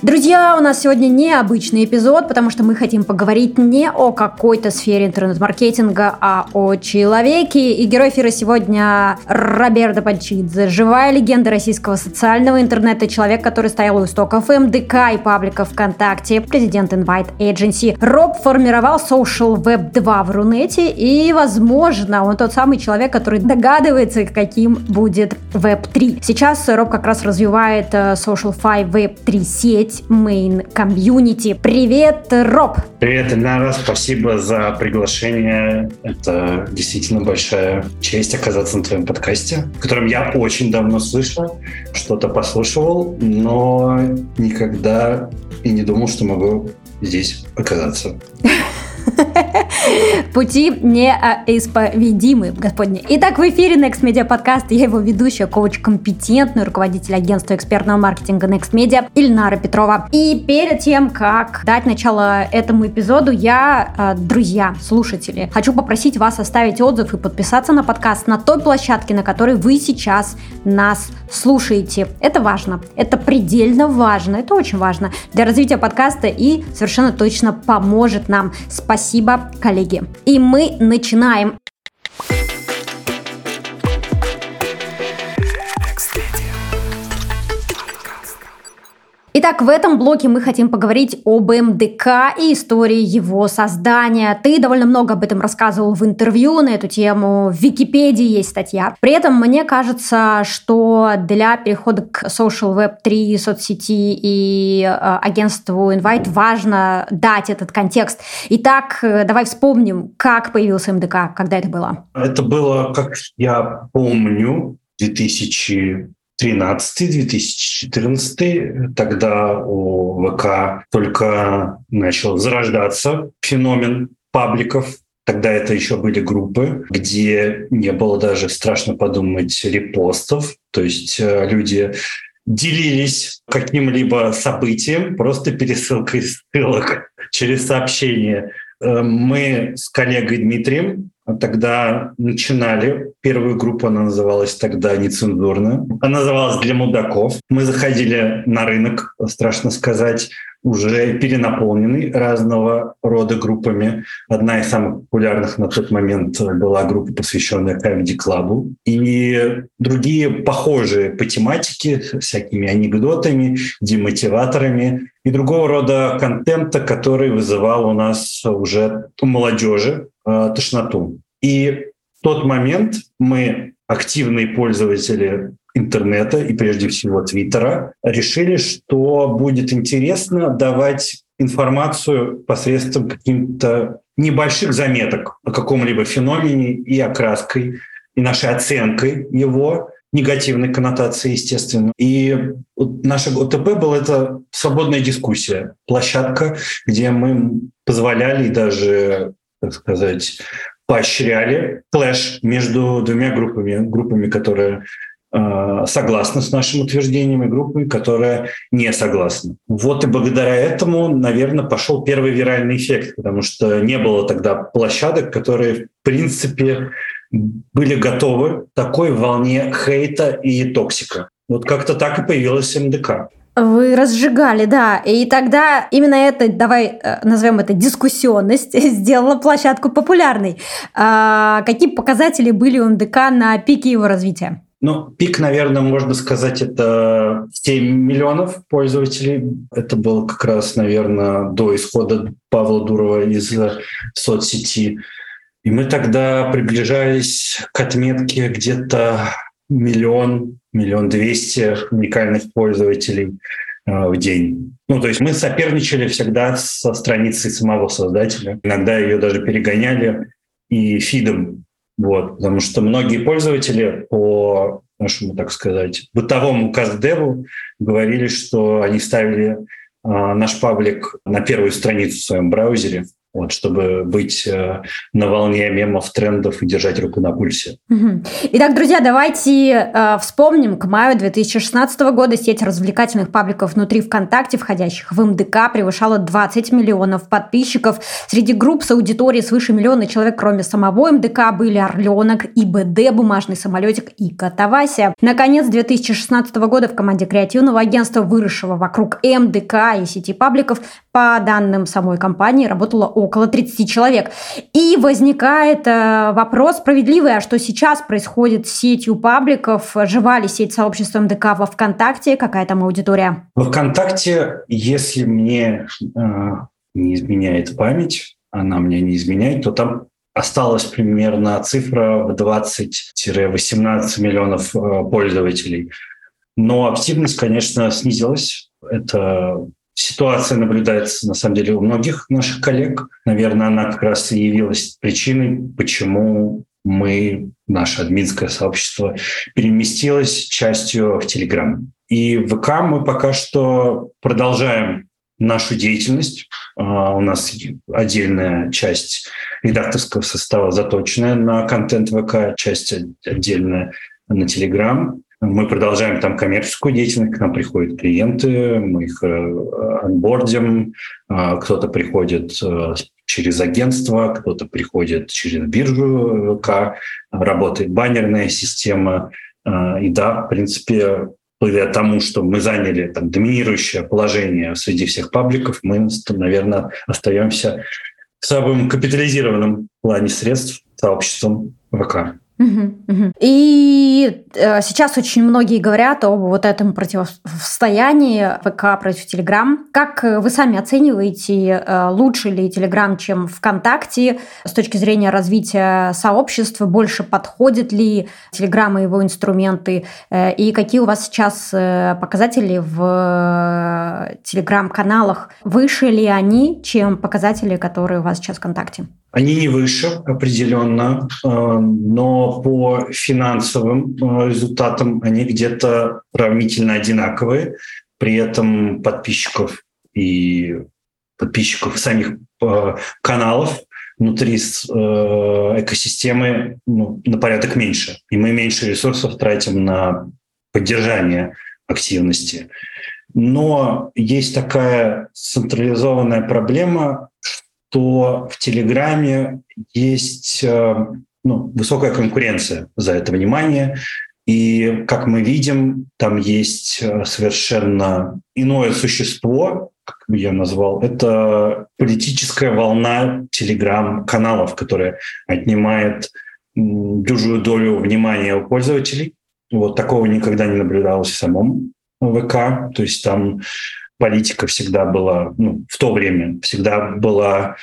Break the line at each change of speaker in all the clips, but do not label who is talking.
Друзья, у нас сегодня необычный эпизод, потому что мы хотим поговорить не о какой-то сфере интернет-маркетинга, а о человеке. И герой эфира сегодня Роберто Пальчидзе, живая легенда российского социального интернета, человек, который стоял у истоков МДК и паблика ВКонтакте, президент Invite Agency. Роб формировал Social Web 2 в Рунете, и, возможно, он тот самый человек, который догадывается, каким будет Web 3. Сейчас Роб как раз развивает э, Social 5 Web 3 сеть, сеть Main Community. Привет, Роб!
Привет, Ильнара, спасибо за приглашение. Это действительно большая честь оказаться на твоем подкасте, в котором я очень давно слышал, что-то послушивал, но никогда и не думал, что могу здесь оказаться.
Пути неисповедимы, господни. Итак, в эфире Next Media подкаст. Я его ведущая, коуч компетентный, руководитель агентства экспертного маркетинга Next Media Ильнара Петрова. И перед тем, как дать начало этому эпизоду, я, э, друзья, слушатели, хочу попросить вас оставить отзыв и подписаться на подкаст на той площадке, на которой вы сейчас нас слушаете. Это важно. Это предельно важно. Это очень важно для развития подкаста и совершенно точно поможет нам. Спасибо, коллеги. И мы начинаем. Итак, в этом блоке мы хотим поговорить об МДК и истории его создания. Ты довольно много об этом рассказывал в интервью на эту тему. В Википедии есть статья. При этом мне кажется, что для перехода к Social Web 3, соцсети и э, агентству Invite важно дать этот контекст. Итак, э, давай вспомним, как появился МДК, когда это было.
Это было, как я помню, 2000 2013-2014, тогда у ВК только начал зарождаться феномен пабликов. Тогда это еще были группы, где не было даже, страшно подумать, репостов. То есть э, люди делились каким-либо событием просто пересылкой ссылок через сообщение. Э, мы с коллегой Дмитрием тогда начинали. Первую группу она называлась тогда нецензурно. Она называлась «Для мудаков». Мы заходили на рынок, страшно сказать, уже перенаполненный разного рода группами. Одна из самых популярных на тот момент была группа, посвященная Comedy Club. И другие похожие по тематике, всякими анекдотами, демотиваторами и другого рода контента, который вызывал у нас уже у молодежи э, тошноту. И в тот момент мы, активные пользователи интернета и прежде всего Твиттера, решили, что будет интересно давать информацию посредством каких-то небольших заметок о каком-либо феномене и окраской, и нашей оценкой его, негативной коннотации, естественно. И наша ОТП была это свободная дискуссия, площадка, где мы позволяли и даже, так сказать, поощряли clash между двумя группами, группами, которые э, согласны с нашим утверждением, и группами, которые не согласны. Вот и благодаря этому, наверное, пошел первый виральный эффект, потому что не было тогда площадок, которые, в принципе, были готовы такой волне хейта и токсика. Вот как-то так и появилась MDK.
Вы разжигали, да. И тогда именно это, давай э, назовем это дискуссионность, сделала площадку популярной. А какие показатели были у МДК на пике его развития?
Ну, пик, наверное, можно сказать, это 7 миллионов пользователей. Это было как раз, наверное, до исхода Павла Дурова из соцсети. И мы тогда приближались к отметке где-то миллион, миллион двести уникальных пользователей э, в день. Ну, то есть мы соперничали всегда со страницей самого создателя. Иногда ее даже перегоняли и фидом. Вот, потому что многие пользователи по нашему, так сказать, бытовому каздеву говорили, что они ставили э, наш паблик на первую страницу в своем браузере, вот, чтобы быть э, на волне мемов, трендов и держать руку на пульсе.
Итак, друзья, давайте э, вспомним. К маю 2016 года сеть развлекательных пабликов внутри ВКонтакте, входящих в МДК, превышала 20 миллионов подписчиков. Среди групп с аудиторией свыше миллиона человек, кроме самого МДК, были Орленок, ИБД, Бумажный самолетик и Катавася. Наконец, 2016 года в команде креативного агентства, выросшего вокруг МДК и сети пабликов, по данным самой компании, работало около 30 человек. И возникает э, вопрос справедливый, а что сейчас происходит с сетью пабликов? Жива ли сеть сообщества МДК во ВКонтакте? Какая там аудитория?
Во ВКонтакте, если мне э, не изменяет память, она мне не изменяет, то там осталась примерно цифра в 20-18 миллионов э, пользователей. Но активность, конечно, снизилась. Это Ситуация наблюдается, на самом деле, у многих наших коллег. Наверное, она как раз и явилась причиной, почему мы, наше админское сообщество, переместилось частью в Телеграм. И в ВК мы пока что продолжаем нашу деятельность. А, у нас отдельная часть редакторского состава заточенная на контент ВК, часть отдельная на Телеграм. Мы продолжаем там коммерческую деятельность, к нам приходят клиенты, мы их э, анбордим, а, кто-то приходит э, через агентство, кто-то приходит через биржу ВК, работает баннерная система. И да, в принципе, благодаря тому, что мы заняли там, доминирующее положение среди всех пабликов, мы, наверное, остаемся самым капитализированным в плане средств сообществом ВК.
И э, сейчас очень многие говорят об вот этом противостоянии ВК против Телеграм. Как вы сами оцениваете, э, лучше ли Телеграм, чем ВКонтакте с точки зрения развития сообщества? Больше подходит ли Телеграм и его инструменты? Э, и какие у вас сейчас показатели в Телеграм-каналах? Выше ли они, чем показатели, которые у вас сейчас ВКонтакте?
Они не выше определенно, э, но по финансовым э, результатам они где-то сравнительно одинаковые. При этом подписчиков и подписчиков самих э, каналов внутри экосистемы ну, на порядок меньше. И мы меньше ресурсов тратим на поддержание активности. Но есть такая централизованная проблема, то в Телеграме есть э, ну, высокая конкуренция за это внимание. И, как мы видим, там есть э, совершенно иное существо, как я назвал, это политическая волна телеграм-каналов, которая отнимает дюжую долю внимания у пользователей. Вот такого никогда не наблюдалось в самом ВК. То есть там политика всегда была, ну, в то время всегда была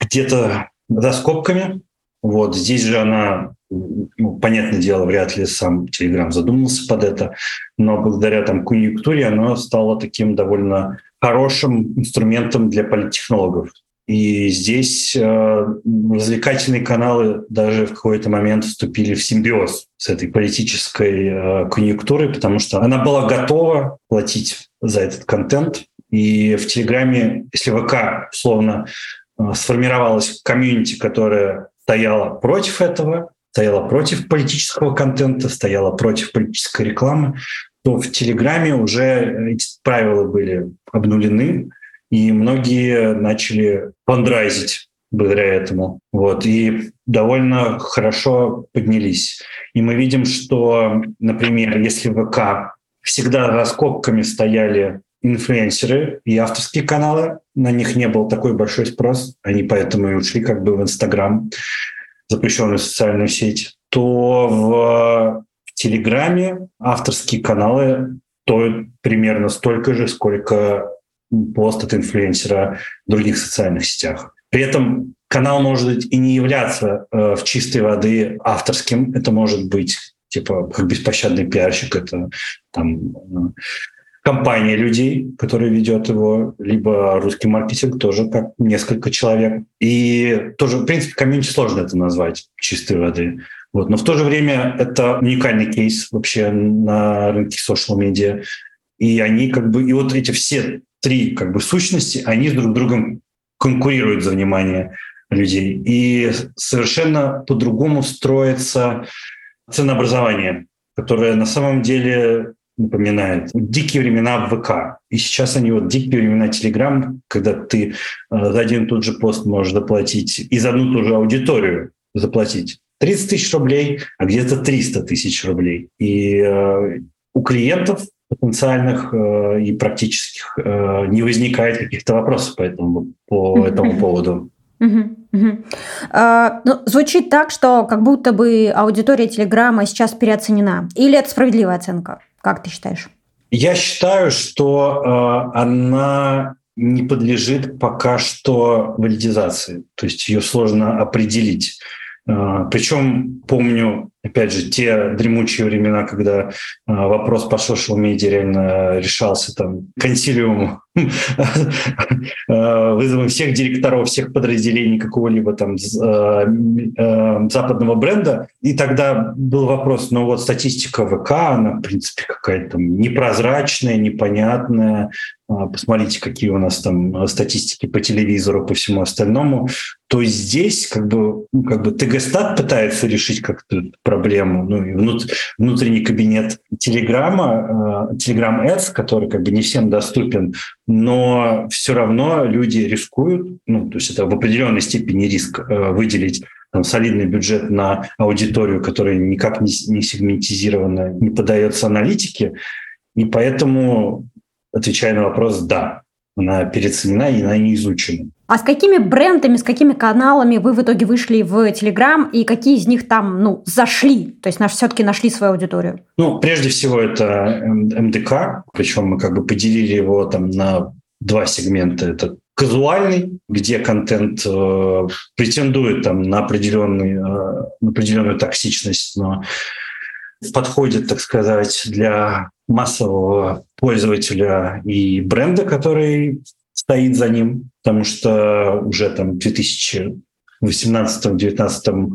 где-то за скобками. Вот здесь же она, ну, понятное дело, вряд ли сам Телеграм задумался под это, но благодаря там конъюнктуре она стала таким довольно хорошим инструментом для политтехнологов. И здесь э, развлекательные каналы даже в какой-то момент вступили в симбиоз с этой политической э, конъюнктурой, потому что она была готова платить за этот контент. И в Телеграме, если ВК, условно, э, сформировалась комьюнити, которая стояла против этого, стояла против политического контента, стояла против политической рекламы, то в Телеграме уже эти правила были обнулены, и многие начали фандрайзить благодаря этому. Вот, и довольно хорошо поднялись. И мы видим, что, например, если ВК всегда раскопками стояли инфлюенсеры и авторские каналы, на них не был такой большой спрос, они поэтому и ушли как бы в Инстаграм, запрещенную социальную сеть, то в Телеграме авторские каналы стоят примерно столько же, сколько пост от инфлюенсера в других социальных сетях. При этом канал может и не являться э, в чистой воды авторским. Это может быть типа как беспощадный пиарщик, это там э, компания людей, которая ведет его, либо русский маркетинг тоже как несколько человек. И тоже, в принципе, комьюнити сложно это назвать чистой воды. Вот. Но в то же время это уникальный кейс вообще на рынке социал-медиа. И они как бы, и вот эти все три как бы сущности, они с друг другом конкурируют за внимание людей. И совершенно по-другому строится ценообразование, которое на самом деле напоминает дикие времена ВК. И сейчас они вот дикие времена Телеграм, когда ты э, за один тот же пост можешь заплатить и за одну ту же аудиторию заплатить 30 тысяч рублей, а где-то 300 тысяч рублей. И э, у клиентов потенциальных э, и практических э, не возникает каких-то вопросов по этому, по этому поводу.
А, ну, звучит так, что как будто бы аудитория Телеграма сейчас переоценена. Или это справедливая оценка? Как ты считаешь?
Я считаю, что э, она не подлежит пока что валидизации. То есть ее сложно определить. Э, причем помню опять же, те дремучие времена, когда а, вопрос по social-медиа реально решался там консилиумом, а, вызовом всех директоров, всех подразделений какого-либо там а, западного бренда. И тогда был вопрос, ну вот статистика ВК, она, в принципе, какая-то непрозрачная, непонятная. Посмотрите, какие у нас там статистики по телевизору, по всему остальному. То здесь как бы, ну, как бы ТГ-стат пытается решить как-то проблему, ну и внут, внутренний кабинет Телеграма, э, Telegram Ads, который как бы не всем доступен, но все равно люди рискуют, ну то есть это в определенной степени риск э, выделить там, солидный бюджет на аудиторию, которая никак не, не сегментизирована, не подается аналитике, и поэтому, отвечая на вопрос, да, она переоценена и она не изучена.
А с какими брендами, с какими каналами вы в итоге вышли в Телеграм и какие из них там ну, зашли? То есть наш, все-таки нашли свою аудиторию?
Ну, прежде всего, это МДК, причем мы как бы поделили его там на два сегмента. Это казуальный, где контент э, претендует там на, определенный, э, на определенную токсичность, но подходит, так сказать, для массового пользователя и бренда, который стоит за ним, потому что уже там в 2018-2019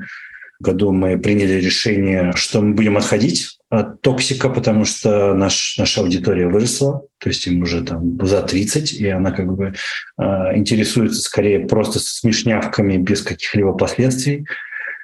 году мы приняли решение, что мы будем отходить от токсика, потому что наш, наша аудитория выросла, то есть им уже там за 30, и она как бы э, интересуется скорее просто смешнявками без каких-либо последствий.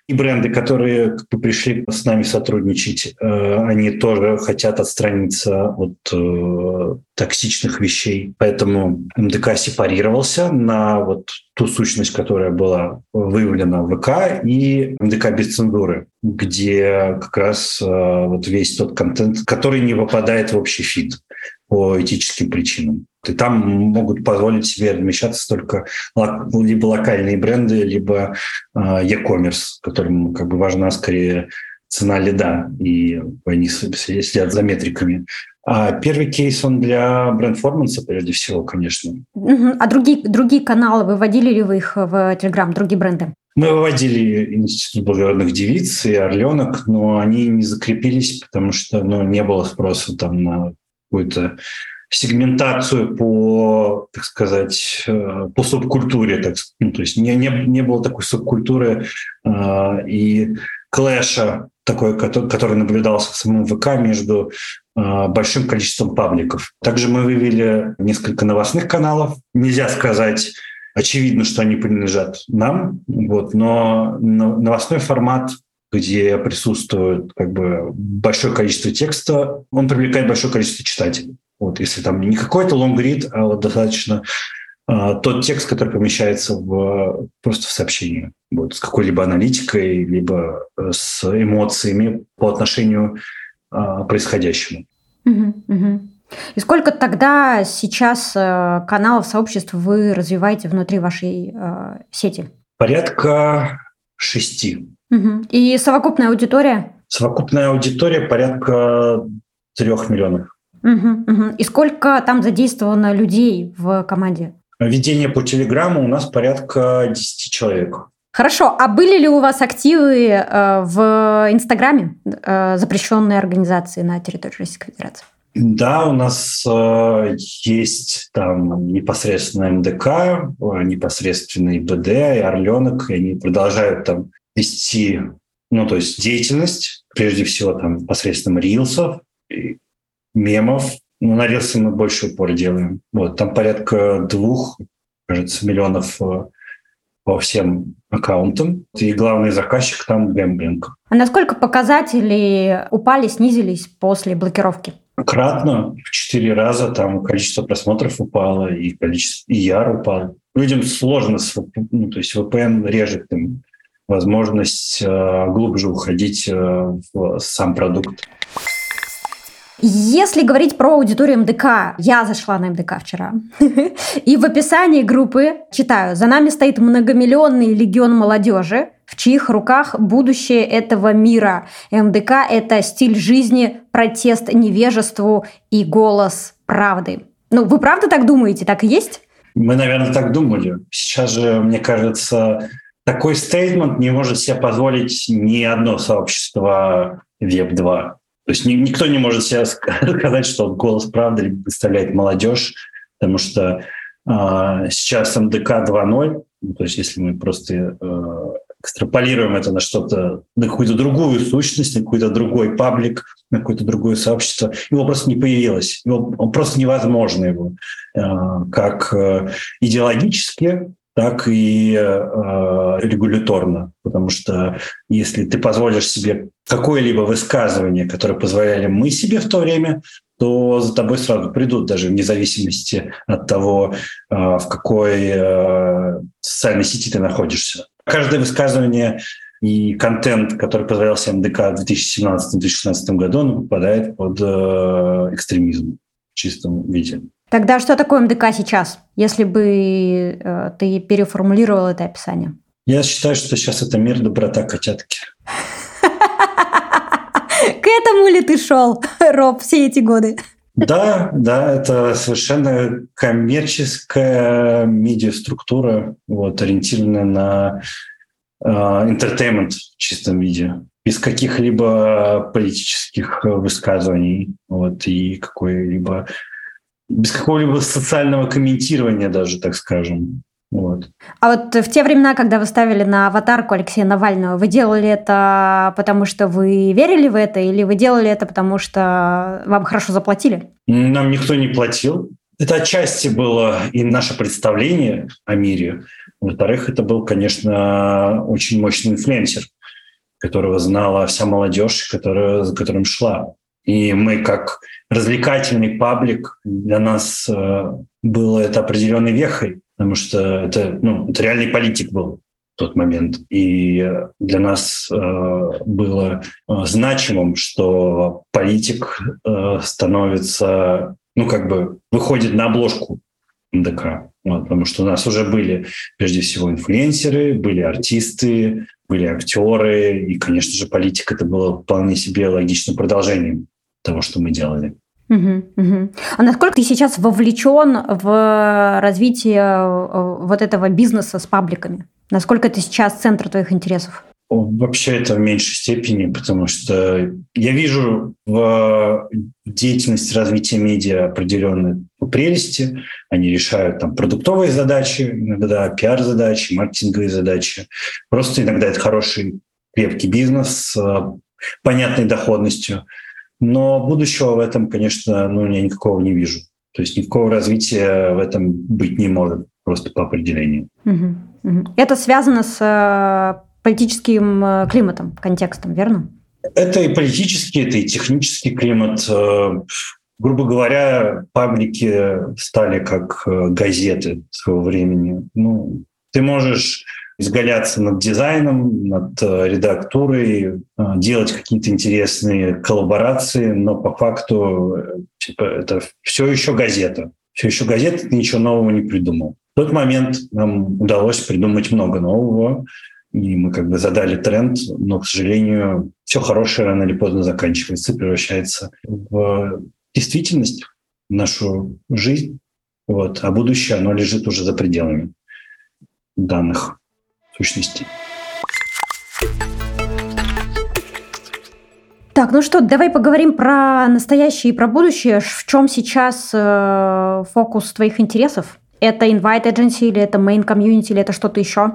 И бренды, которые пришли с нами сотрудничать, э, они тоже хотят отстраниться от э, токсичных вещей. Поэтому МДК сепарировался на вот ту сущность, которая была выявлена в ВК, и МДК без цензуры, где как раз э, вот весь тот контент, который не попадает в общий фид по этическим причинам. И там могут позволить себе размещаться только либо локальные бренды, либо э, e-commerce, которым как бы важна скорее цена лида, и они следят за метриками. А первый кейс, он для бренд-форманса, прежде всего, конечно.
А другие, другие каналы, выводили ли вы их в Telegram, другие бренды?
Мы выводили Институт благородных девиц и Орленок, но они не закрепились, потому что ну, не было спроса там на какую-то сегментацию по, так сказать, э, по субкультуре, так ну, то есть не, не, не было такой субкультуры э, и клэша такой, который, наблюдался в самом ВК между э, большим количеством пабликов. Также мы вывели несколько новостных каналов. Нельзя сказать очевидно, что они принадлежат нам, вот, но новостной формат где присутствует как бы большое количество текста, он привлекает большое количество читателей. Вот, если там не какой-то лонгрид, а вот достаточно а, тот текст, который помещается в, просто в сообщении, вот, с какой-либо аналитикой, либо э, с эмоциями по отношению а, происходящему.
Угу, угу. И сколько тогда сейчас э, каналов сообществ вы развиваете внутри вашей э, сети?
Порядка шести.
Угу. И совокупная аудитория?
Совокупная аудитория порядка трех миллионов.
Угу, угу. И сколько там задействовано людей в команде?
Ведение по Телеграму у нас порядка 10 человек.
Хорошо, а были ли у вас активы э, в Инстаграме, э, запрещенные организации на территории Российской Федерации?
Да, у нас э, есть там непосредственно МДК, э, непосредственно ИБД, и Орленок, и они продолжают там вести, ну, то есть деятельность, прежде всего там посредством рилсов, и мемов. Ну, на рилсы мы больше упор делаем. Вот, там порядка двух кажется, миллионов э, по всем аккаунтам. И главный заказчик там гэмблинг.
А насколько показатели упали, снизились после блокировки?
Кратно, в четыре раза там количество просмотров упало, и количество ER упало. Людям сложно, ну, то есть VPN режет им возможность э, глубже уходить э, в сам продукт.
Если говорить про аудиторию МДК, я зашла на МДК вчера, и в описании группы читаю, за нами стоит многомиллионный легион молодежи, в чьих руках будущее этого мира. МДК – это стиль жизни, протест невежеству и голос правды. Ну, вы правда так думаете? Так и есть?
Мы, наверное, так думали. Сейчас же, мне кажется, такой стейтмент не может себе позволить ни одно сообщество Web2. То есть никто не может себе сказать, что голос правды представляет молодежь, потому что э, сейчас МДК 2.0, ну, то есть если мы просто э, экстраполируем это на что-то, на какую-то другую сущность, на какой-то другой паблик, на какое-то другое сообщество, его просто не появилось. Его, он просто невозможно его э, как э, идеологически так и э, регуляторно. Потому что если ты позволишь себе какое-либо высказывание, которое позволяли мы себе в то время, то за тобой сразу придут, даже вне зависимости от того, э, в какой э, социальной сети ты находишься. Каждое высказывание и контент, который позволялся МДК в 2017-2016 году, он попадает под э, экстремизм в чистом виде.
Тогда что такое МДК сейчас, если бы э, ты переформулировал это описание?
Я считаю, что сейчас это мир, доброта, котятки.
К этому ли ты шел, Роб, все эти годы?
Да, да, это совершенно коммерческая медиаструктура, вот, ориентированная на э, в чистом виде, без каких-либо политических высказываний вот, и какой-либо без какого-либо социального комментирования даже, так скажем. Вот.
А вот в те времена, когда вы ставили на аватарку Алексея Навального, вы делали это потому, что вы верили в это, или вы делали это потому, что вам хорошо заплатили?
Нам никто не платил. Это отчасти было и наше представление о мире. Во-вторых, это был, конечно, очень мощный инфлюенсер, которого знала вся молодежь, которая, за которым шла. И мы как развлекательный паблик, для нас э, было это определенной вехой, потому что это, ну, это реальный политик был в тот момент. И для нас э, было э, значимым, что политик становится, ну, как бы выходит на обложку МДК. Вот, потому что у нас уже были, прежде всего, инфлюенсеры, были артисты, были актеры, и, конечно же, политика это было вполне себе логичным продолжением того, что мы делали.
Угу, угу. А насколько ты сейчас вовлечен в развитие э, вот этого бизнеса с пабликами? Насколько это сейчас центр твоих интересов?
Вообще это в меньшей степени, потому что я вижу в деятельности развития медиа определенные прелести. Они решают там продуктовые задачи, иногда пиар-задачи, маркетинговые задачи. Просто иногда это хороший крепкий бизнес с понятной доходностью. Но будущего в этом, конечно, ну, я никакого не вижу. То есть никакого развития в этом быть не может, просто по определению.
Угу, угу. Это связано с э, политическим э, климатом, контекстом, верно?
Это и политический, это и технический климат. Э, грубо говоря, паблики стали как газеты своего времени. Ну, ты можешь изгаляться над дизайном, над э, редактурой, э, делать какие-то интересные коллаборации, но по факту э, типа, это все еще газета. Все еще газета, ты ничего нового не придумал. В тот момент нам удалось придумать много нового, и мы как бы задали тренд, но, к сожалению, все хорошее рано или поздно заканчивается, превращается в действительность, в нашу жизнь. Вот. А будущее, оно лежит уже за пределами данных сущностей.
Так, ну что, давай поговорим про настоящее и про будущее. В чем сейчас э, фокус твоих интересов? Это invite agency или это main community или это что-то еще?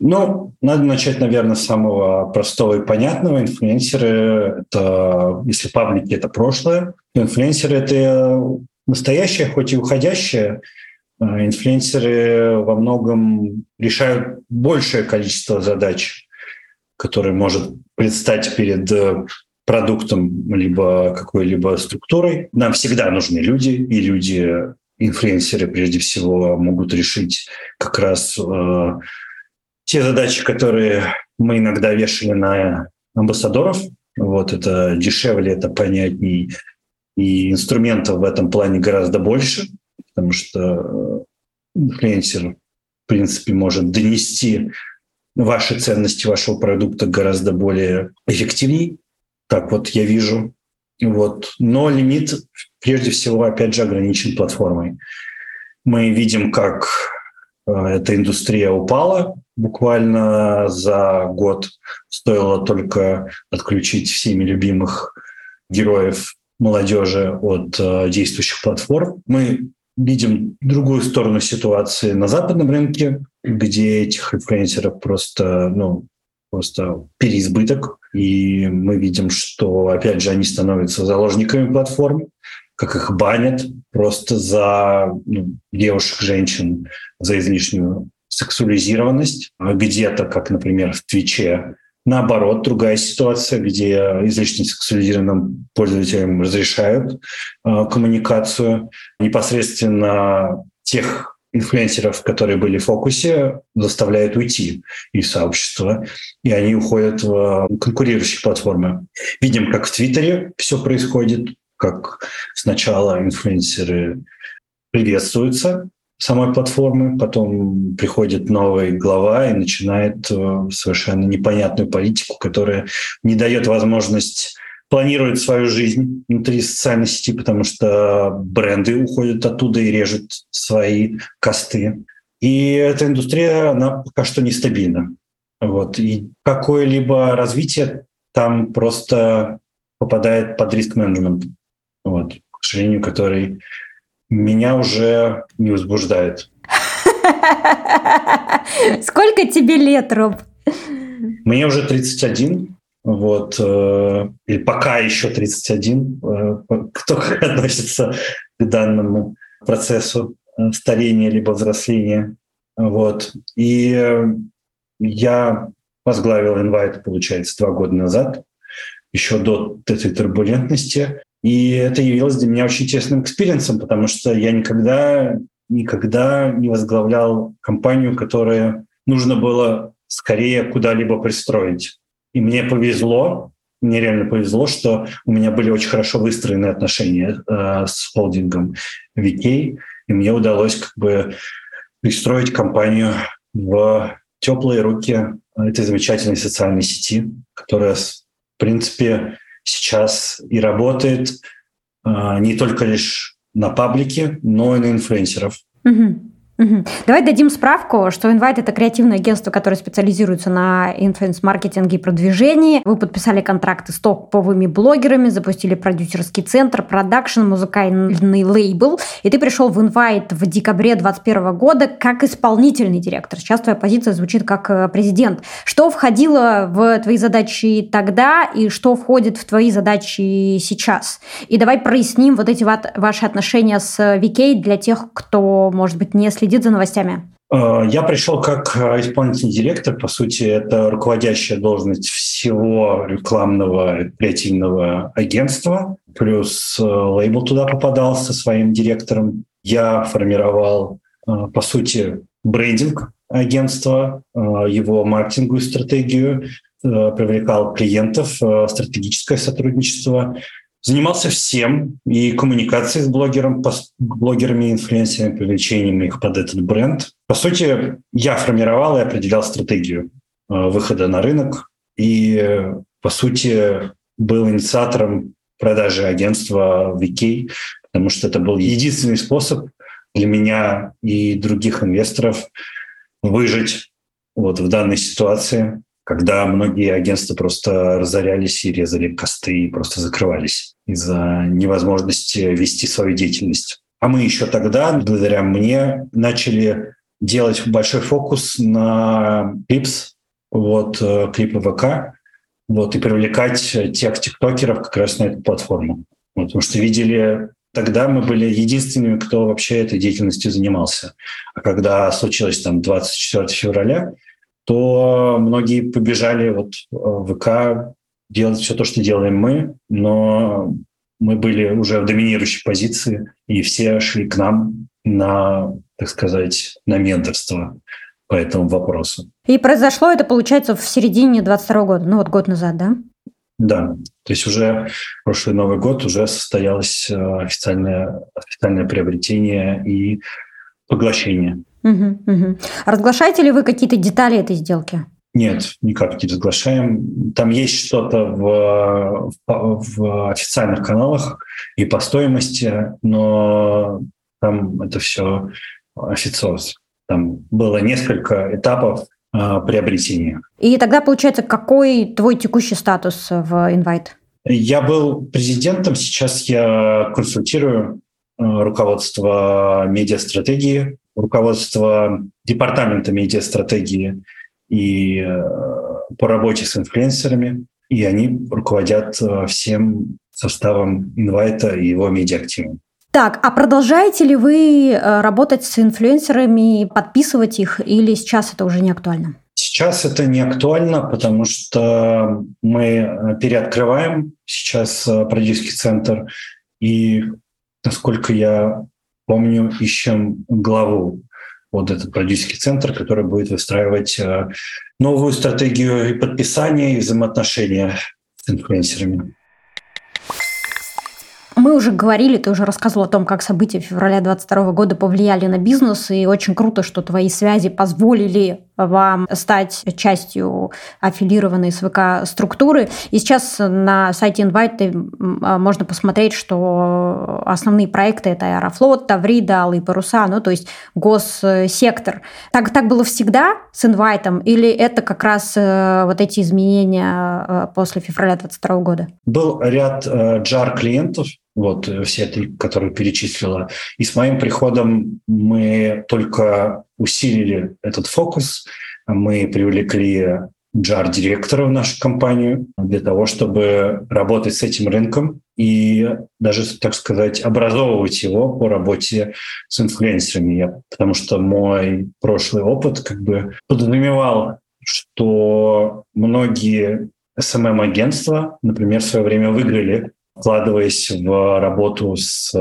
Ну, надо начать, наверное, с самого простого и понятного. Инфлюенсеры — это, если паблики — это прошлое, то инфлюенсеры — это настоящее, хоть и уходящее, инфлюенсеры во многом решают большее количество задач, которые может предстать перед продуктом либо какой-либо структурой. Нам всегда нужны люди, и люди, инфлюенсеры прежде всего, могут решить как раз э, те задачи, которые мы иногда вешали на амбассадоров. Вот это дешевле, это понятней, и инструментов в этом плане гораздо больше, потому что э, инфлюенсер, в принципе, может донести ваши ценности вашего продукта гораздо более эффективнее. Так вот я вижу. Вот. Но лимит, прежде всего, опять же, ограничен платформой. Мы видим, как э, эта индустрия упала буквально за год. Стоило только отключить всеми любимых героев молодежи от э, действующих платформ. Мы видим другую сторону ситуации на западном рынке, где этих инфлюенсеров просто, ну, просто переизбыток. И мы видим, что, опять же, они становятся заложниками платформ, как их банят просто за ну, девушек, женщин, за излишнюю сексуализированность. А где-то, как, например, в Твиче, Наоборот, другая ситуация, где излишне сексуализированным пользователям разрешают э, коммуникацию. Непосредственно тех инфлюенсеров, которые были в фокусе, заставляют уйти из сообщества, и они уходят в конкурирующие платформы. Видим, как в Твиттере все происходит, как сначала инфлюенсеры приветствуются, самой платформы, потом приходит новый глава и начинает э, совершенно непонятную политику, которая не дает возможность планировать свою жизнь внутри социальной сети, потому что бренды уходят оттуда и режут свои косты. И эта индустрия, она пока что нестабильна. Вот. И какое-либо развитие там просто попадает под риск-менеджмент, вот, к сожалению, который меня уже не возбуждает.
Сколько тебе лет, Роб?
Мне уже 31. Вот, э, и пока еще 31, э, кто относится к данному процессу э, старения либо взросления. Вот. И я возглавил Invite, получается, два года назад, еще до этой турбулентности. И это явилось для меня очень честным experience ом, потому что я никогда, никогда не возглавлял компанию, которая нужно было скорее куда-либо пристроить. И мне повезло, мне реально повезло, что у меня были очень хорошо выстроены отношения э, с холдингом VK, и мне удалось как бы пристроить компанию в теплые руки этой замечательной социальной сети, которая, в принципе, сейчас и работает а, не только лишь на паблике, но и на инфлюенсеров.
Угу. Давай дадим справку, что Invite – это креативное агентство, которое специализируется на инфлюенс-маркетинге и продвижении. Вы подписали контракты с топовыми блогерами, запустили продюсерский центр, продакшн, музыкальный лейбл, и ты пришел в Invite в декабре 2021 года как исполнительный директор. Сейчас твоя позиция звучит как э, президент. Что входило в твои задачи тогда и что входит в твои задачи сейчас? И давай проясним вот эти ваши отношения с VK для тех, кто, может быть, не следит следит за новостями?
Э, я пришел как э, исполнительный директор, по сути, это руководящая должность всего рекламного креативного агентства, плюс э, лейбл туда попадал со своим директором. Я формировал, по сути, брендинг агентства, его маркетинговую стратегию, привлекал клиентов, стратегическое сотрудничество, Занимался всем, и коммуникацией с блогером, блогерами, инфлюенсерами, привлечением их под этот бренд. По сути, я формировал и определял стратегию э, выхода на рынок, и, по сути, был инициатором продажи агентства VK, потому что это был единственный способ для меня и других инвесторов выжить вот в данной ситуации когда многие агентства просто разорялись и резали косты и просто закрывались из-за невозможности вести свою деятельность. А мы еще тогда, благодаря мне, начали делать большой фокус на клипс, вот, э, клипы ВК, вот, и привлекать тех тиктокеров как раз на эту платформу. Вот, потому что видели тогда мы были единственными, кто вообще этой деятельностью занимался. А когда случилось там 24 февраля, то многие побежали вот в ВК делать все то, что делаем мы, но мы были уже в доминирующей позиции, и все шли к нам на, так сказать, на менторство по этому вопросу.
И произошло это, получается, в середине 22 года, ну вот год назад, да?
Да, то есть уже прошлый Новый год уже состоялось э, официальное, официальное приобретение и поглощение.
Угу, угу. Разглашаете ли вы какие-то детали этой сделки?
Нет, никак не разглашаем. Там есть что-то в, в, в официальных каналах и по стоимости, но там это все официоз. Там было несколько этапов э, приобретения.
И тогда, получается, какой твой текущий статус в Invite?
Я был президентом, сейчас я консультирую э, руководство медиастратегии, руководство департамента медиастратегии и э, по работе с инфлюенсерами, и они руководят э, всем составом инвайта и его медиа-активом.
Так, а продолжаете ли вы э, работать с инфлюенсерами, подписывать их, или сейчас это уже не актуально?
Сейчас это не актуально, потому что мы переоткрываем сейчас продюсерский центр, и, насколько я помню, ищем главу вот этот продюсерский центр, который будет выстраивать э, новую стратегию и подписания, и взаимоотношения с инфлюенсерами.
Мы уже говорили, ты уже рассказывал о том, как события февраля 2022 года повлияли на бизнес, и очень круто, что твои связи позволили вам стать частью аффилированной с ВК структуры. И сейчас на сайте Invite а, можно посмотреть, что основные проекты это Аэрофлот, Таврида, Алые паруса, ну то есть госсектор. Так, так было всегда с Invite или это как раз э, вот эти изменения э, после февраля 2022 года?
Был ряд JAR э, клиентов, вот все эти, которые перечислила. И с моим приходом мы только усилили этот фокус. Мы привлекли джар-директора в нашу компанию для того, чтобы работать с этим рынком и даже, так сказать, образовывать его по работе с инфлюенсерами. Я, потому что мой прошлый опыт как бы подразумевал, что многие SMM-агентства, например, в свое время выиграли вкладываясь в работу с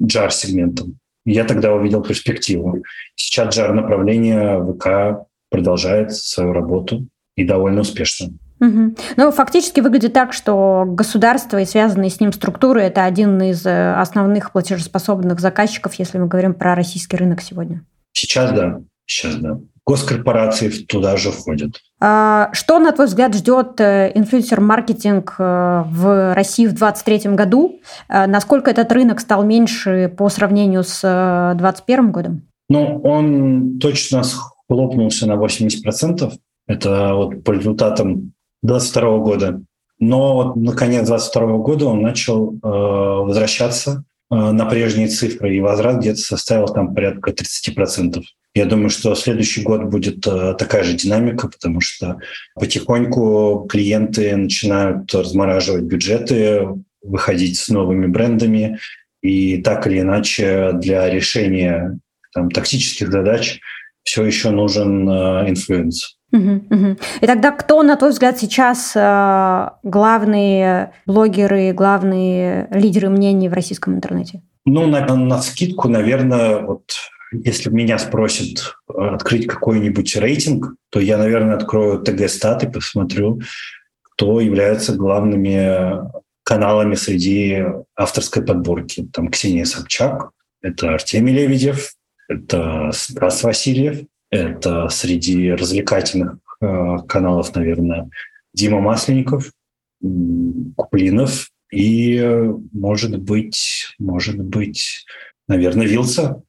JAR-сегментом. Я тогда увидел перспективу. Сейчас JAR направление ВК продолжает свою работу и довольно успешно.
Угу. Ну, фактически выглядит так, что государство и связанные с ним структуры – это один из э, основных платежеспособных заказчиков, если мы говорим про российский рынок сегодня.
Сейчас да, сейчас да госкорпорации туда же входят.
А, что, на твой взгляд, ждет э, инфлюенсер-маркетинг э, в России в 2023 году? Э, насколько этот рынок стал меньше по сравнению с 2021 годом?
Ну, он точно схлопнулся на 80%. Это вот по результатам 2022 года. Но вот наконец 2022 года он начал э, возвращаться э, на прежние цифры, и возврат где-то составил там порядка 30%. Я думаю, что следующий год будет э, такая же динамика, потому что потихоньку клиенты начинают размораживать бюджеты, выходить с новыми брендами, и так или иначе для решения там, тактических задач все еще нужен э, influence.
И тогда кто, на твой взгляд, сейчас э, главные блогеры, главные лидеры мнений в российском интернете?
Ну, на, навскидку, наверное, вот если меня спросят э, открыть какой-нибудь рейтинг, то я, наверное, открою TGStat и посмотрю, кто является главными каналами среди авторской подборки. Там Ксения Собчак, это Артемий Лебедев, это Стас Васильев, это среди развлекательных э, каналов, наверное, Дима Масленников, Куплинов и, может быть, может быть, наверное, Вилса.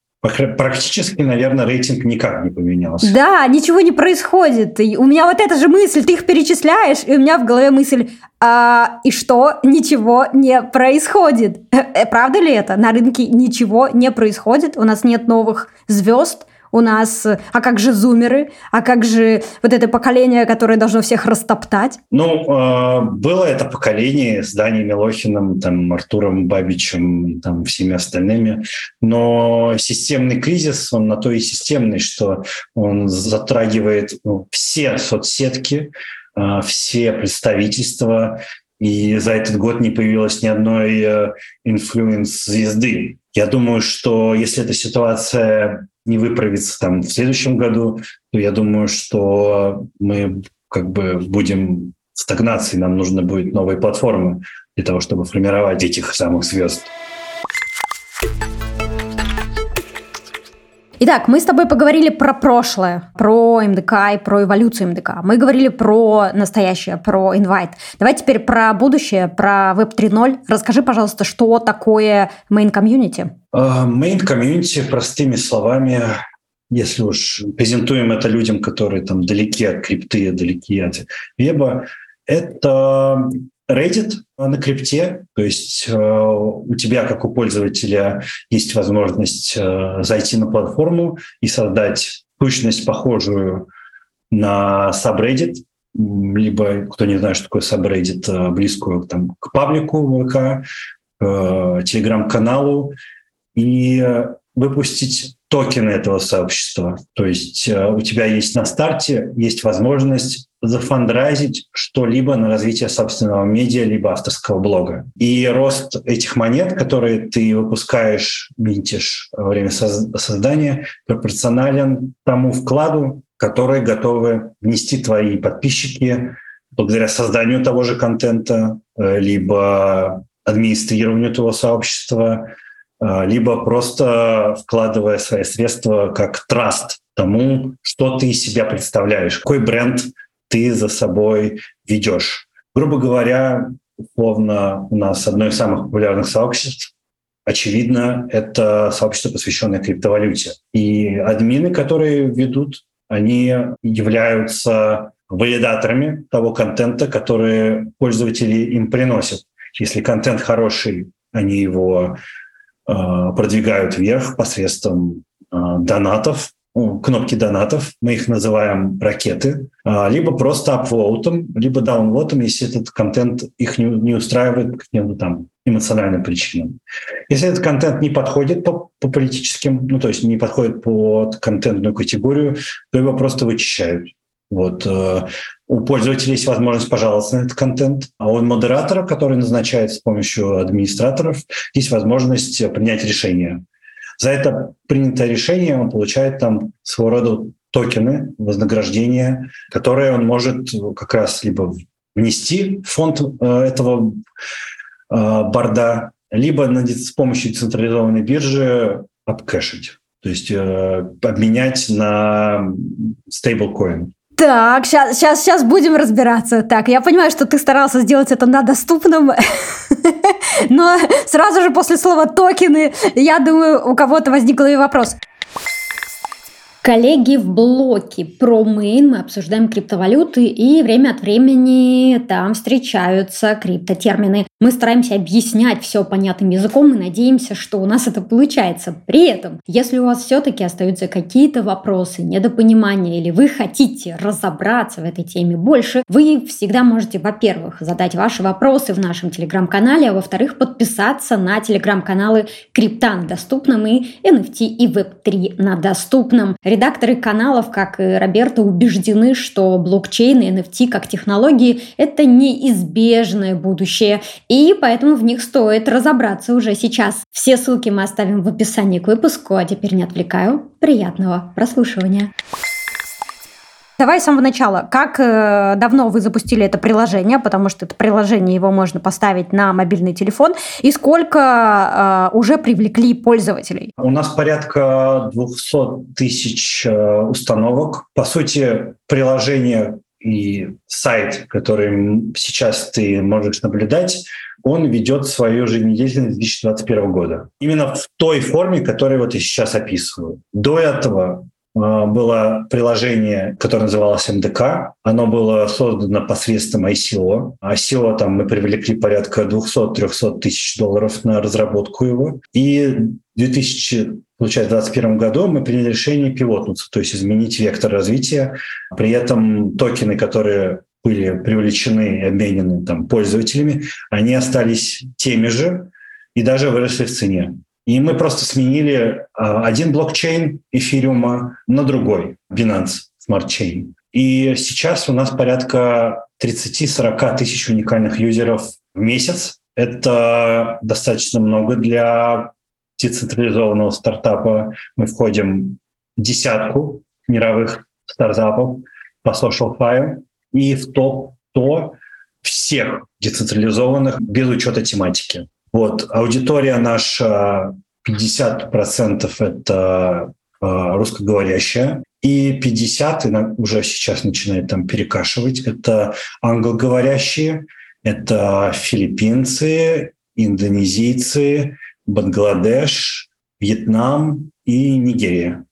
Практически, наверное, рейтинг никак не поменялся.
Да, ничего не происходит. И у меня вот эта же мысль, ты их перечисляешь, и у меня в голове мысль, а, и что? Ничего не происходит. Э, правда ли это? На рынке ничего не происходит, у нас нет новых звезд, у нас, а как же зумеры, а как же вот это поколение, которое должно всех растоптать?
Ну, э, было это поколение с Даней Милохиным, там, Артуром Бабичем, там, всеми остальными, но системный кризис, он на то и системный, что он затрагивает ну, все соцсетки, э, все представительства, и за этот год не появилось ни одной э, инфлюенс-звезды. Я думаю, что если эта ситуация не выправится там в следующем году, то я думаю, что мы как бы будем в стагнации, нам нужно будет новые платформы для того, чтобы формировать этих самых звезд.
Итак, мы с тобой поговорили про прошлое, про МДК и про эволюцию МДК. Мы говорили про настоящее, про инвайт. Давай теперь про будущее, про Web 3.0. Расскажи, пожалуйста, что такое main community?
Main community, простыми словами, если уж презентуем это людям, которые там далеки от крипты, далеки от веба, это Reddit на крипте, то есть э, у тебя, как у пользователя, есть возможность э, зайти на платформу и создать сущность, похожую на subreddit, либо, кто не знает, что такое subreddit, э, близкую там, к паблику ВК, к телеграм-каналу, и выпустить токены этого сообщества. То есть у тебя есть на старте есть возможность зафандрайзить что-либо на развитие собственного медиа либо авторского блога. И рост этих монет, которые ты выпускаешь, минтишь во время создания, пропорционален тому вкладу, который готовы внести твои подписчики благодаря созданию того же контента, э, либо администрированию того сообщества, э, либо просто вкладывая свои средства как траст тому, что ты из себя представляешь, какой бренд ты за собой ведешь. Грубо говоря, условно, у нас одно из самых популярных сообществ очевидно, это сообщество, посвященное криптовалюте. И админы, которые ведут, они являются валидаторами того контента, который пользователи им приносят. Если контент хороший, они его продвигают вверх посредством э, донатов, кнопки донатов, мы их называем ракеты, а, либо просто апвоутом, либо даунвотом, если этот контент их не, не устраивает по каким-то там эмоциональным причинам. Если этот контент не подходит по, по политическим, ну то есть не подходит под контентную категорию, то его просто вычищают. Вот. Э, у пользователя есть возможность пожаловаться на этот контент, а у модератора, который назначается с помощью администраторов, есть возможность принять решение за это принятое решение он получает там своего рода токены, вознаграждения, которые он может как раз либо внести в фонд э, этого э, борда, либо с помощью централизованной биржи обкэшить, то есть обменять на стейблкоин.
Так, сейчас, сейчас, сейчас будем разбираться. Так, я понимаю, что ты старался сделать это на доступном, но сразу же после слова токены, я думаю, у кого-то возник и вопрос. Коллеги, в блоке про мейн мы обсуждаем криптовалюты, и время от времени там встречаются криптотермины. Мы стараемся объяснять все понятным языком и надеемся, что у нас это получается. При этом, если у вас все-таки остаются какие-то вопросы, недопонимания, или вы хотите разобраться в этой теме больше, вы всегда можете, во-первых, задать ваши вопросы в нашем телеграм-канале, а во-вторых, подписаться на телеграм-каналы Крипта на доступном и NFT и Web3 на доступном. Редакторы каналов, как и Роберто, убеждены, что блокчейн и NFT как технологии – это неизбежное будущее, и поэтому в них стоит разобраться уже сейчас. Все ссылки мы оставим в описании к выпуску, а теперь не отвлекаю. Приятного прослушивания. Давай с самого начала. Как э, давно вы запустили это приложение, потому что это приложение, его можно поставить на мобильный телефон, и сколько э, уже привлекли пользователей?
У нас порядка 200 тысяч э, установок. По сути, приложение и сайт, который сейчас ты можешь наблюдать, он ведет свою жизнедеятельность 2021 года. Именно в той форме, которую вот я сейчас описываю. До этого было приложение, которое называлось МДК. Оно было создано посредством ICO. ICO там мы привлекли порядка 200-300 тысяч долларов на разработку его. И в 2021 году мы приняли решение пивотнуться, то есть изменить вектор развития. При этом токены, которые были привлечены и обменены там, пользователями, они остались теми же и даже выросли в цене. И мы просто сменили а, один блокчейн эфириума на другой, Binance Smart Chain. И сейчас у нас порядка 30-40 тысяч уникальных юзеров в месяц. Это достаточно много для децентрализованного стартапа. Мы входим в десятку мировых стартапов по SocialFi и в топ-100 всех децентрализованных без учета тематики. Вот, аудитория наша 50% это э, русскоговорящая, и 50 уже сейчас начинает там перекашивать. Это англоговорящие, это филиппинцы, индонезийцы, Бангладеш, Вьетнам и Нигерия.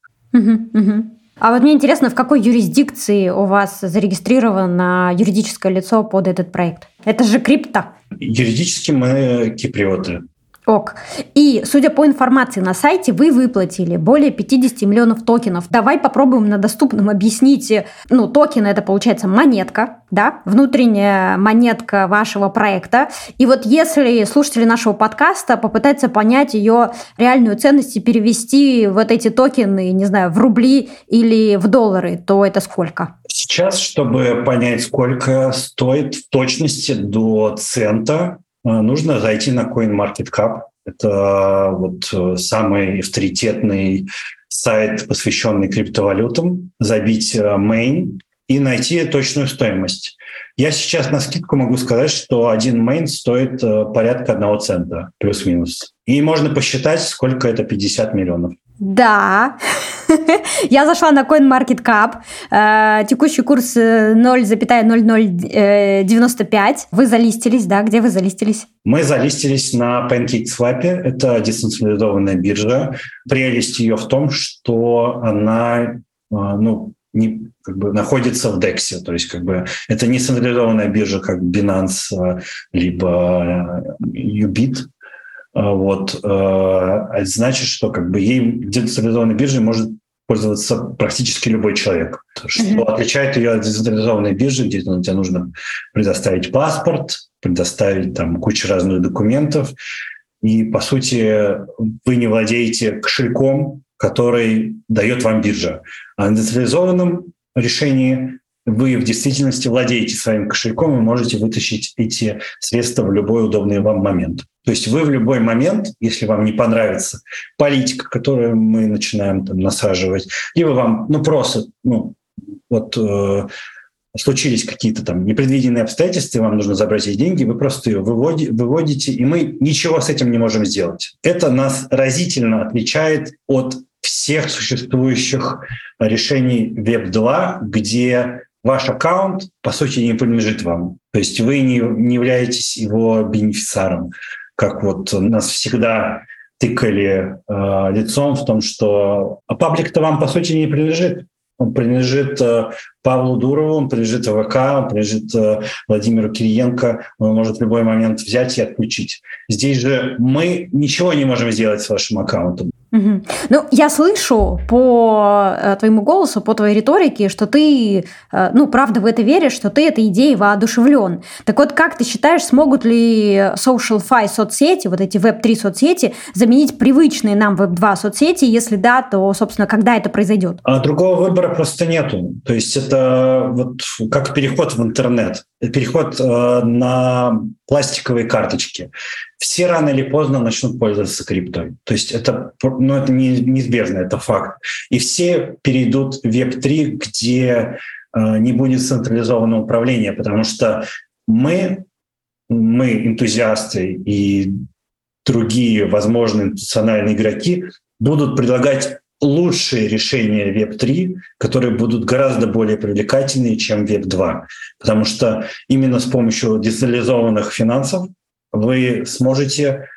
А вот мне интересно, в какой юрисдикции у вас зарегистрировано юридическое лицо под этот проект? Это же крипто.
Юридически мы киприоты.
Ок. И, судя по информации на сайте, вы выплатили более 50 миллионов токенов. Давай попробуем на доступном объяснить. Ну, токены это получается монетка, да, внутренняя монетка вашего проекта. И вот если слушатели нашего подкаста попытаются понять ее реальную ценность и перевести вот эти токены, не знаю, в рубли или в доллары, то это сколько?
Сейчас, чтобы понять, сколько стоит в точности до цента, Э, нужно зайти на CoinMarketCap. Это вот э, самый авторитетный сайт, посвященный криптовалютам, забить main э, и найти точную стоимость. Я сейчас на скидку могу сказать, что один мейн стоит порядка одного цента, плюс-минус. И можно посчитать, сколько это 50 миллионов.
Да, я зашла на CoinMarketCap, э, текущий курс 0,0095. Э, вы залистились, да? Где вы залистились?
Мы залистились на PancakeSwap, это децентрализованная биржа. Прелесть ее в том, что она э, ну, не, как бы находится в DEX, то есть как бы это не централизованная биржа, как Binance либо Ubit, вот, а, это значит, что как бы ей децентрализованной биржей может пользоваться практически любой человек. Что mm-hmm. отличает ее от децентрализованной биржи, где ну, тебе нужно предоставить паспорт, предоставить там кучу разных документов, и по сути вы не владеете кошельком, который дает вам биржа. А на децентрализованном решении вы в действительности владеете своим кошельком и можете вытащить эти средства в любой удобный вам момент. То есть вы в любой момент, если вам не понравится политика, которую мы начинаем там насаживать, либо вам ну просто ну вот э, случились какие-то там непредвиденные обстоятельства, вам нужно забрать эти деньги, вы просто ее выводите, выводите, и мы ничего с этим не можем сделать. Это нас разительно отличает от всех существующих решений Web2, где ваш аккаунт, по сути, не принадлежит вам. То есть вы не, не являетесь его бенефициаром, как вот нас всегда тыкали э, лицом в том, что а паблик-то вам, по сути, не принадлежит. Он принадлежит э, Павлу Дурову, он принадлежит ВК, он принадлежит э, Владимиру Кириенко. Он может в любой момент взять и отключить. Здесь же мы ничего не можем сделать с вашим аккаунтом.
Угу. Ну, я слышу по э, твоему голосу, по твоей риторике, что ты, э, ну, правда в это веришь, что ты этой идеей воодушевлен. Так вот, как ты считаешь, смогут ли social-fi соцсети, вот эти веб-3 соцсети, заменить привычные нам веб-2 соцсети? Если да, то, собственно, когда это произойдет?
А другого выбора просто нету. То есть это вот как переход в интернет, переход э, на пластиковые карточки все рано или поздно начнут пользоваться криптой. То есть это, ну, это неизбежно, это факт. И все перейдут в Web3, где э, не будет централизованного управления, потому что мы, мы энтузиасты и другие возможные институциональные игроки будут предлагать лучшие решения Web3, которые будут гораздо более привлекательные, чем Web2. Потому что именно с помощью децентрализованных финансов вы сможете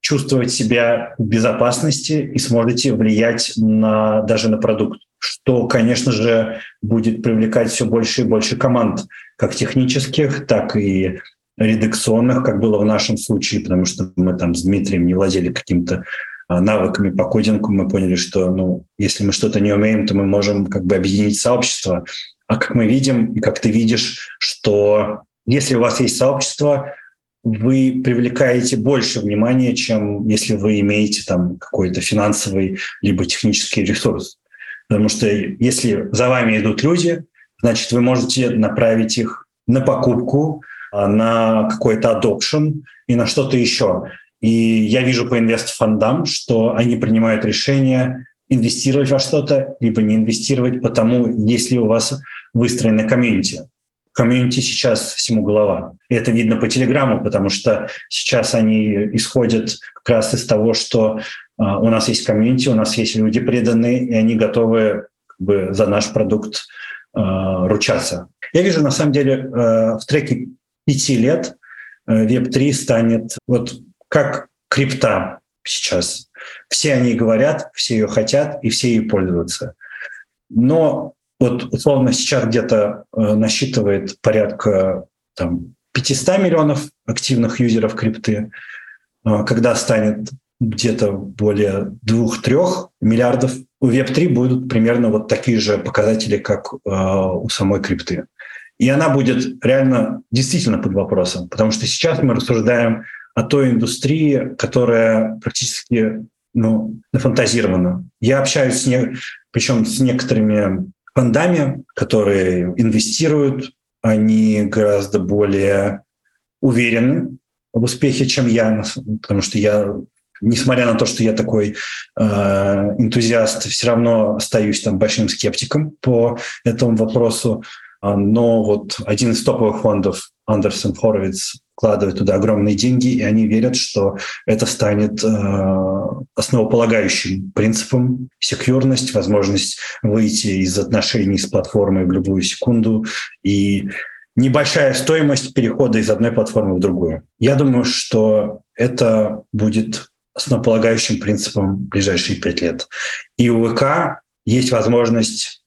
чувствовать себя в безопасности и сможете влиять на, даже на продукт, что конечно же, будет привлекать все больше и больше команд, как технических, так и редакционных, как было в нашем случае, потому что мы там с Дмитрием не владели каким-то навыками по кодингу, мы поняли, что ну, если мы что-то не умеем, то мы можем как бы объединить сообщество. А как мы видим, и как ты видишь, что если у вас есть сообщество, вы привлекаете больше внимания, чем если вы имеете там какой-то финансовый либо технический ресурс. Потому что если за вами идут люди, значит, вы можете направить их на покупку, а, на какой-то adoption и на что-то еще. И я вижу по инвест-фондам, что они принимают решение инвестировать во что-то, либо не инвестировать, потому если у вас выстроена комьюнити. Комьюнити сейчас всему голова. И это видно по Телеграму, потому что сейчас они исходят как раз из того, что э, у нас есть комьюнити, у нас есть люди преданные, и они готовы как бы, за наш продукт э, ручаться. Я вижу, на самом деле, э, в треке пяти лет Web3 станет вот как крипта сейчас. Все о ней говорят, все ее хотят и все ей пользуются. Но вот условно сейчас где-то э, насчитывает порядка там, 500 миллионов активных юзеров крипты, э, когда станет где-то более 2-3 миллиардов, у Web3 будут примерно вот такие же показатели, как э, у самой крипты. И она будет реально действительно под вопросом, потому что сейчас мы рассуждаем о той индустрии, которая практически ну, нафантазирована. Я общаюсь с не, причем с некоторыми фондами, которые инвестируют, они гораздо более уверены в успехе, чем я, потому что я, несмотря на то, что я такой э, энтузиаст, все равно остаюсь там большим скептиком по этому вопросу. А, но вот один из топовых фондов, Андерсон Хоровиц, вкладывает туда огромные деньги, и они верят, что это станет э, основополагающим принципом. Секьюрность, возможность выйти из отношений с платформой в любую секунду и небольшая стоимость перехода из одной платформы в другую. Я думаю, что это будет основополагающим принципом в ближайшие пять лет. И у ВК есть возможность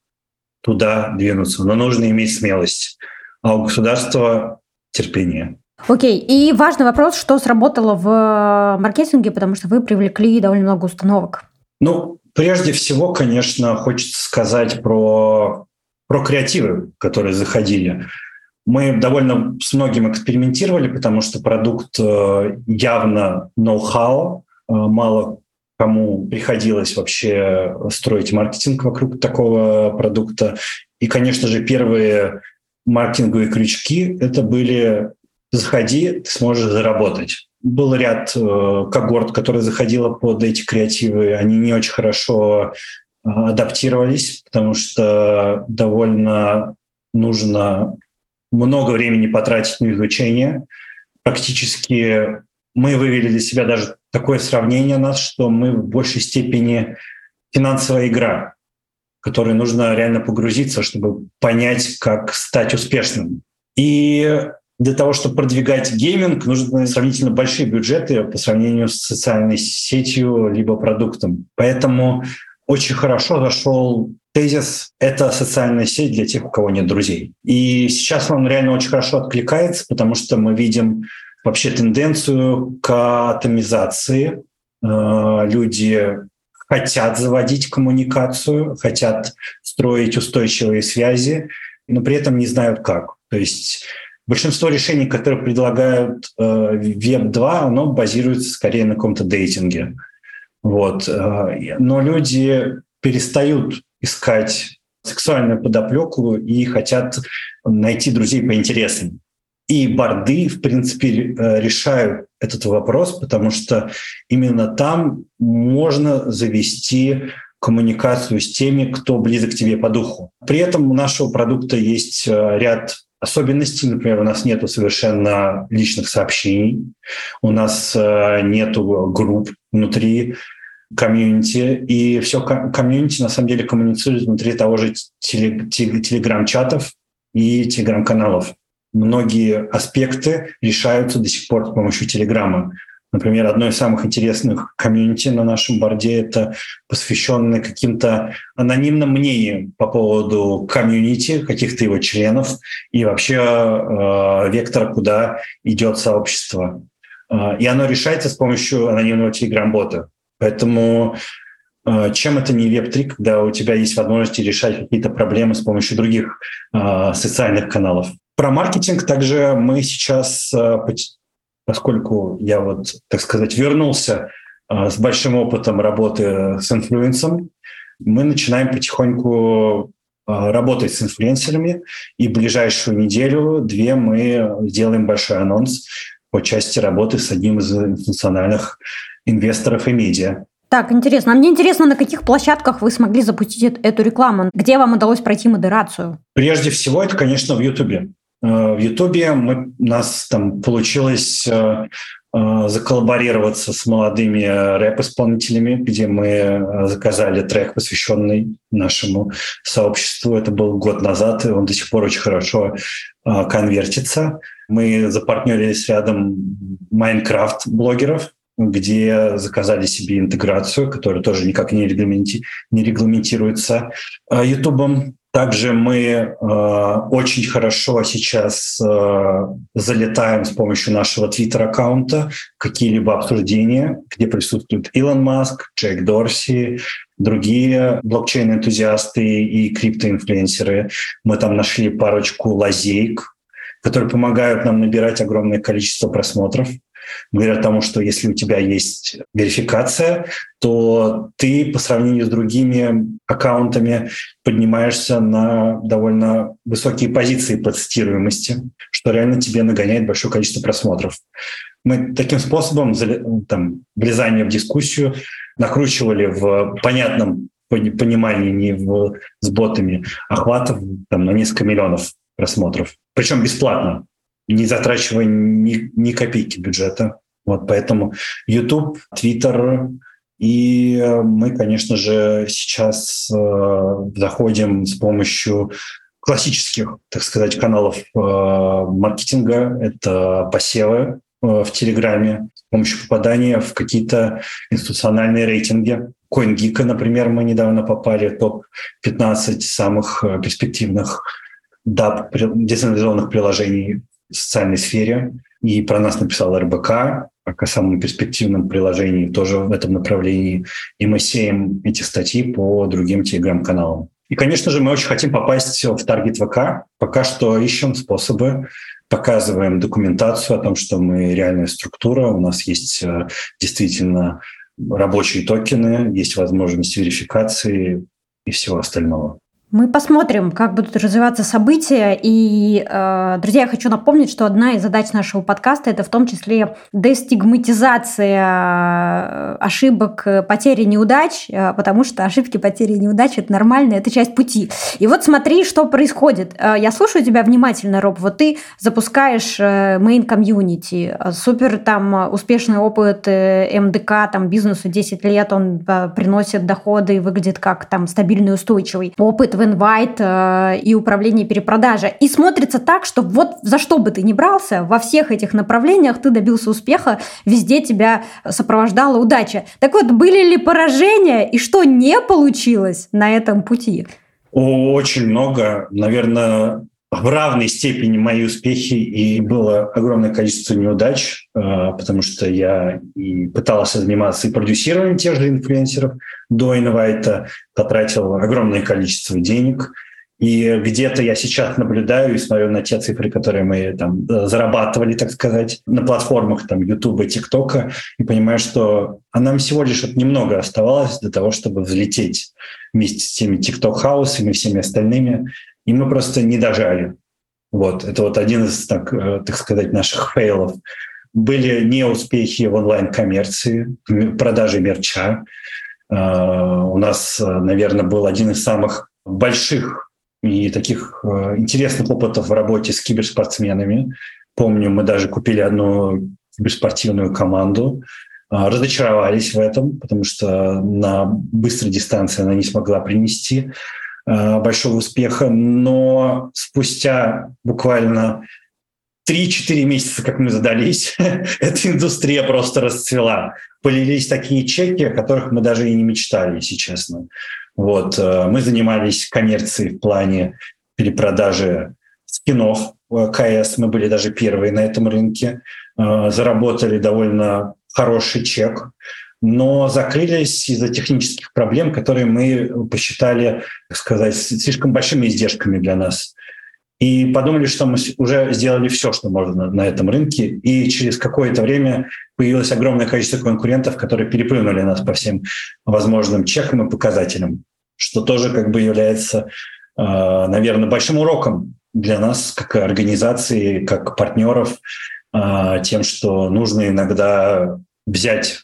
туда двинуться, но нужно иметь смелость, а у государства терпение.
Окей, и важный вопрос, что сработало в маркетинге, потому что вы привлекли довольно много установок.
Ну, прежде всего, конечно, хочется сказать про, про креативы, которые заходили. Мы довольно с многим экспериментировали, потому что продукт э, явно ноу-хау, э, мало кому приходилось вообще строить маркетинг вокруг такого продукта. И, конечно же, первые маркетинговые крючки — это были «заходи, ты сможешь заработать». Был ряд э, когорт, которые заходило под эти креативы. Они не очень хорошо э, адаптировались, потому что довольно нужно много времени потратить на изучение. Практически мы вывели для себя даже такое сравнение нас, что мы в большей степени финансовая игра, в которой нужно реально погрузиться, чтобы понять, как стать успешным. И для того, чтобы продвигать гейминг, нужны сравнительно большие бюджеты по сравнению с социальной сетью либо продуктом. Поэтому очень хорошо зашел тезис «это социальная сеть для тех, у кого нет друзей». И сейчас он реально очень хорошо откликается, потому что мы видим вообще тенденцию к атомизации. Э, люди хотят заводить коммуникацию, хотят строить устойчивые связи, но при этом не знают как. То есть большинство решений, которые предлагают э, Web2, оно базируется скорее на каком-то дейтинге. Вот. Э, но люди перестают искать сексуальную подоплеку и хотят найти друзей по интересам. И борды, в принципе, э, решают этот вопрос, потому что именно там можно завести коммуникацию с теми, кто близок к тебе по духу. При этом у нашего продукта есть э, ряд особенностей. Например, у нас нет совершенно личных сообщений, у нас э, нет групп внутри комьюнити, и все комьюнити на самом деле коммуницирует внутри того же телеграм-чатов и телеграм-каналов многие аспекты решаются до сих пор с помощью Телеграма. Например, одно из самых интересных комьюнити на нашем борде — это посвященное каким-то анонимным мнениям по поводу комьюнити, каких-то его членов и вообще э, вектора, куда идет сообщество. Э, и оно решается с помощью анонимного телеграм-бота. Поэтому э, чем это не Web3, когда у тебя есть возможность решать какие-то проблемы с помощью других э, социальных каналов? Про маркетинг также мы сейчас э, поскольку я вот, так сказать, вернулся а, с большим опытом работы с инфлюенсом, мы начинаем потихоньку а, работать с инфлюенсерами, и ближайшую неделю-две мы сделаем большой анонс по части работы с одним из национальных инвесторов и медиа.
Так, интересно. А мне интересно, на каких площадках вы смогли запустить эту рекламу? Где вам удалось пройти модерацию?
Прежде всего, это, конечно, в Ютубе. Э, в Ютубе мы, у нас там получилось э, э, заколлаборироваться с молодыми рэп-исполнителями, где мы заказали трек, посвященный нашему сообществу. Это был год назад, и он до сих пор очень хорошо конвертится. Мы запартнерились рядом Майнкрафт-блогеров, где заказали себе интеграцию, которая тоже никак не, регламенти... не регламентируется Ютубом. Также мы э, очень хорошо сейчас э, залетаем с помощью нашего твиттер-аккаунта какие-либо обсуждения, где присутствуют Илон Маск, Джек Дорси, другие блокчейн-энтузиасты и криптоинфлюенсеры. Мы там нашли парочку лазеек, которые помогают нам набирать огромное количество просмотров говорят о том, что если у тебя есть верификация, то ты по сравнению с другими аккаунтами поднимаешься на довольно высокие позиции по цитируемости, что реально тебе нагоняет большое количество просмотров. Мы таким способом, там, влезание в дискуссию, накручивали в понятном понимании, не в, с ботами, охватов там, на несколько миллионов просмотров. Причем бесплатно не затрачивая ни, ни копейки бюджета. Вот поэтому YouTube, Twitter, и мы, конечно же, сейчас э, заходим с помощью классических, так сказать, каналов э, маркетинга. Это посевы э, в Телеграме, с помощью попадания в какие-то институциональные рейтинги. CoinGeek, например, мы недавно попали в топ-15 самых э, перспективных DAP, децентрализованных приложений социальной сфере. И про нас написал РБК, как о самом перспективном приложении тоже в этом направлении. И мы сеем эти статьи по другим телеграм-каналам. И, конечно же, мы очень хотим попасть в таргет ВК. Пока что ищем способы, показываем документацию о том, что мы реальная структура, у нас есть э, действительно рабочие токены, есть возможность верификации и всего остального.
Мы посмотрим, как будут развиваться события. И, э, друзья, я хочу напомнить, что одна из задач нашего подкаста это в том числе дестигматизация э, ошибок, э, потери неудач, э, потому что ошибки, потери неудач это нормально, это часть пути. И вот смотри, что происходит. Я слушаю тебя внимательно, Роб. Вот ты запускаешь main комьюнити, супер там успешный опыт МДК, там бизнесу 10 лет, он приносит доходы и выглядит как там стабильный, устойчивый. Опыт в инвайт э, и управление перепродажи. И смотрится так, что вот за что бы ты ни брался, во всех этих направлениях ты добился успеха, везде тебя сопровождала удача. Так вот, были ли поражения и что не получилось на этом пути?
Очень много. Наверное, в равной степени мои успехи и было огромное количество неудач, э, потому что я и пытался заниматься и продюсированием тех же инфлюенсеров до инвайта, потратил огромное количество денег. И где-то я сейчас наблюдаю и смотрю на те цифры, которые мы там зарабатывали, так сказать, на платформах там YouTube и TikTok, и понимаю, что а нам всего лишь вот немного оставалось для того, чтобы взлететь вместе с теми TikTok-хаусами и всеми остальными и мы просто не дожали. Вот, это вот один из, так, э, так сказать, наших фейлов. Были неуспехи в онлайн-коммерции, продажи мерча. Э, у нас, э, наверное, был один из самых больших и таких интересных опытов в работе с киберспортсменами. Помню, мы даже купили одну киберспортивную команду, разочаровались в этом, потому что на быстрой дистанции она не смогла принести большого успеха, но спустя буквально 3-4 месяца, как мы задались, эта индустрия просто расцвела. Полились такие чеки, о которых мы даже и не мечтали, если честно. Вот. Э, мы занимались коммерцией в плане перепродажи скинов КС. Мы были даже первые на этом рынке. Э, заработали довольно хороший чек, но закрылись из-за технических проблем, которые мы посчитали, так сказать, слишком большими издержками для нас. И подумали, что мы уже сделали все, что можно на этом рынке, и через какое-то время появилось огромное количество конкурентов, которые переплюнули нас по всем возможным чекам и показателям, что тоже как бы является, а, наверное, большим уроком для нас как организации, как партнеров, а, тем, что нужно иногда взять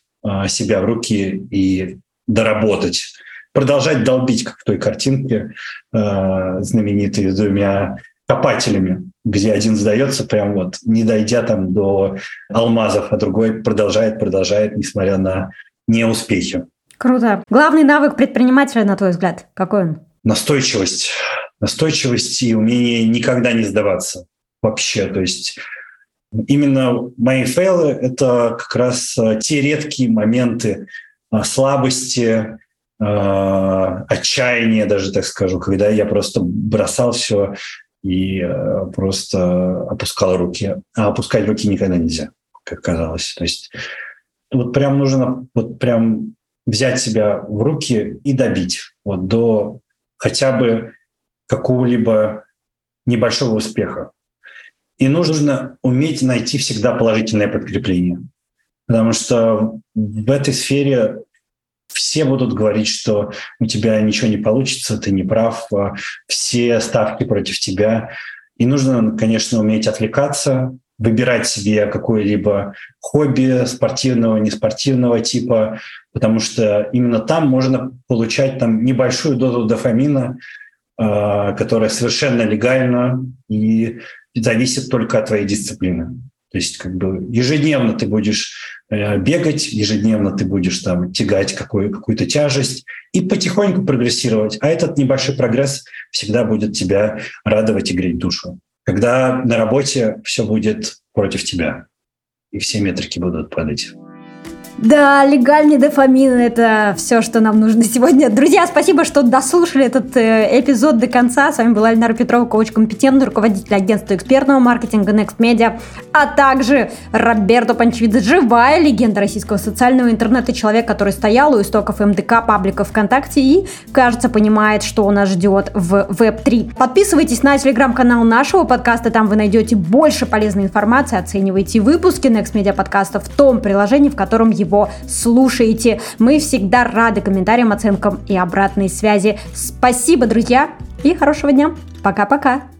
себя в руки и доработать продолжать долбить, как в той картинке э, знаменитой с двумя копателями, где один сдается прям вот, не дойдя там до алмазов, а другой продолжает, продолжает, несмотря на неуспехи.
Круто. Главный навык предпринимателя, на твой взгляд, какой он?
Настойчивость. Настойчивость и умение никогда не сдаваться вообще. То есть именно мои фейлы — это как раз э, те редкие моменты э, слабости, э, отчаяния даже, так скажу, когда я просто бросал все и просто опускал руки. А опускать руки никогда нельзя, как казалось. То есть вот прям нужно вот прям взять себя в руки и добить вот до хотя бы какого-либо небольшого успеха. И нужно уметь найти всегда положительное подкрепление. Потому что в этой сфере все будут говорить, что у тебя ничего не получится, ты не прав, а все ставки против тебя. И нужно, конечно, уметь отвлекаться, выбирать себе какое-либо хобби спортивного, неспортивного типа, потому что именно там можно получать там небольшую дозу дофамина, а, которая совершенно легальна и зависит только от твоей дисциплины. То есть как бы ежедневно ты будешь э, бегать, ежедневно ты будешь там тягать какую, какую-то тяжесть и потихоньку прогрессировать. А этот небольшой прогресс всегда будет тебя радовать и греть душу. Когда на работе все будет против тебя, и все метрики будут падать.
Да, легальный дофамин – это все, что нам нужно сегодня. Друзья, спасибо, что дослушали этот э, эпизод до конца. С вами была Эльнара Петрова, коуч компетентный, руководитель агентства экспертного маркетинга Next Media, а также Роберто Панчвидзе, живая легенда российского социального интернета, человек, который стоял у истоков МДК, паблика ВКонтакте и, кажется, понимает, что нас ждет в Web3. Подписывайтесь на телеграм-канал нашего подкаста, там вы найдете больше полезной информации, оценивайте выпуски Next Media подкаста в том приложении, в котором его его слушаете. Мы всегда рады комментариям, оценкам и обратной связи. Спасибо, друзья, и хорошего дня. Пока-пока.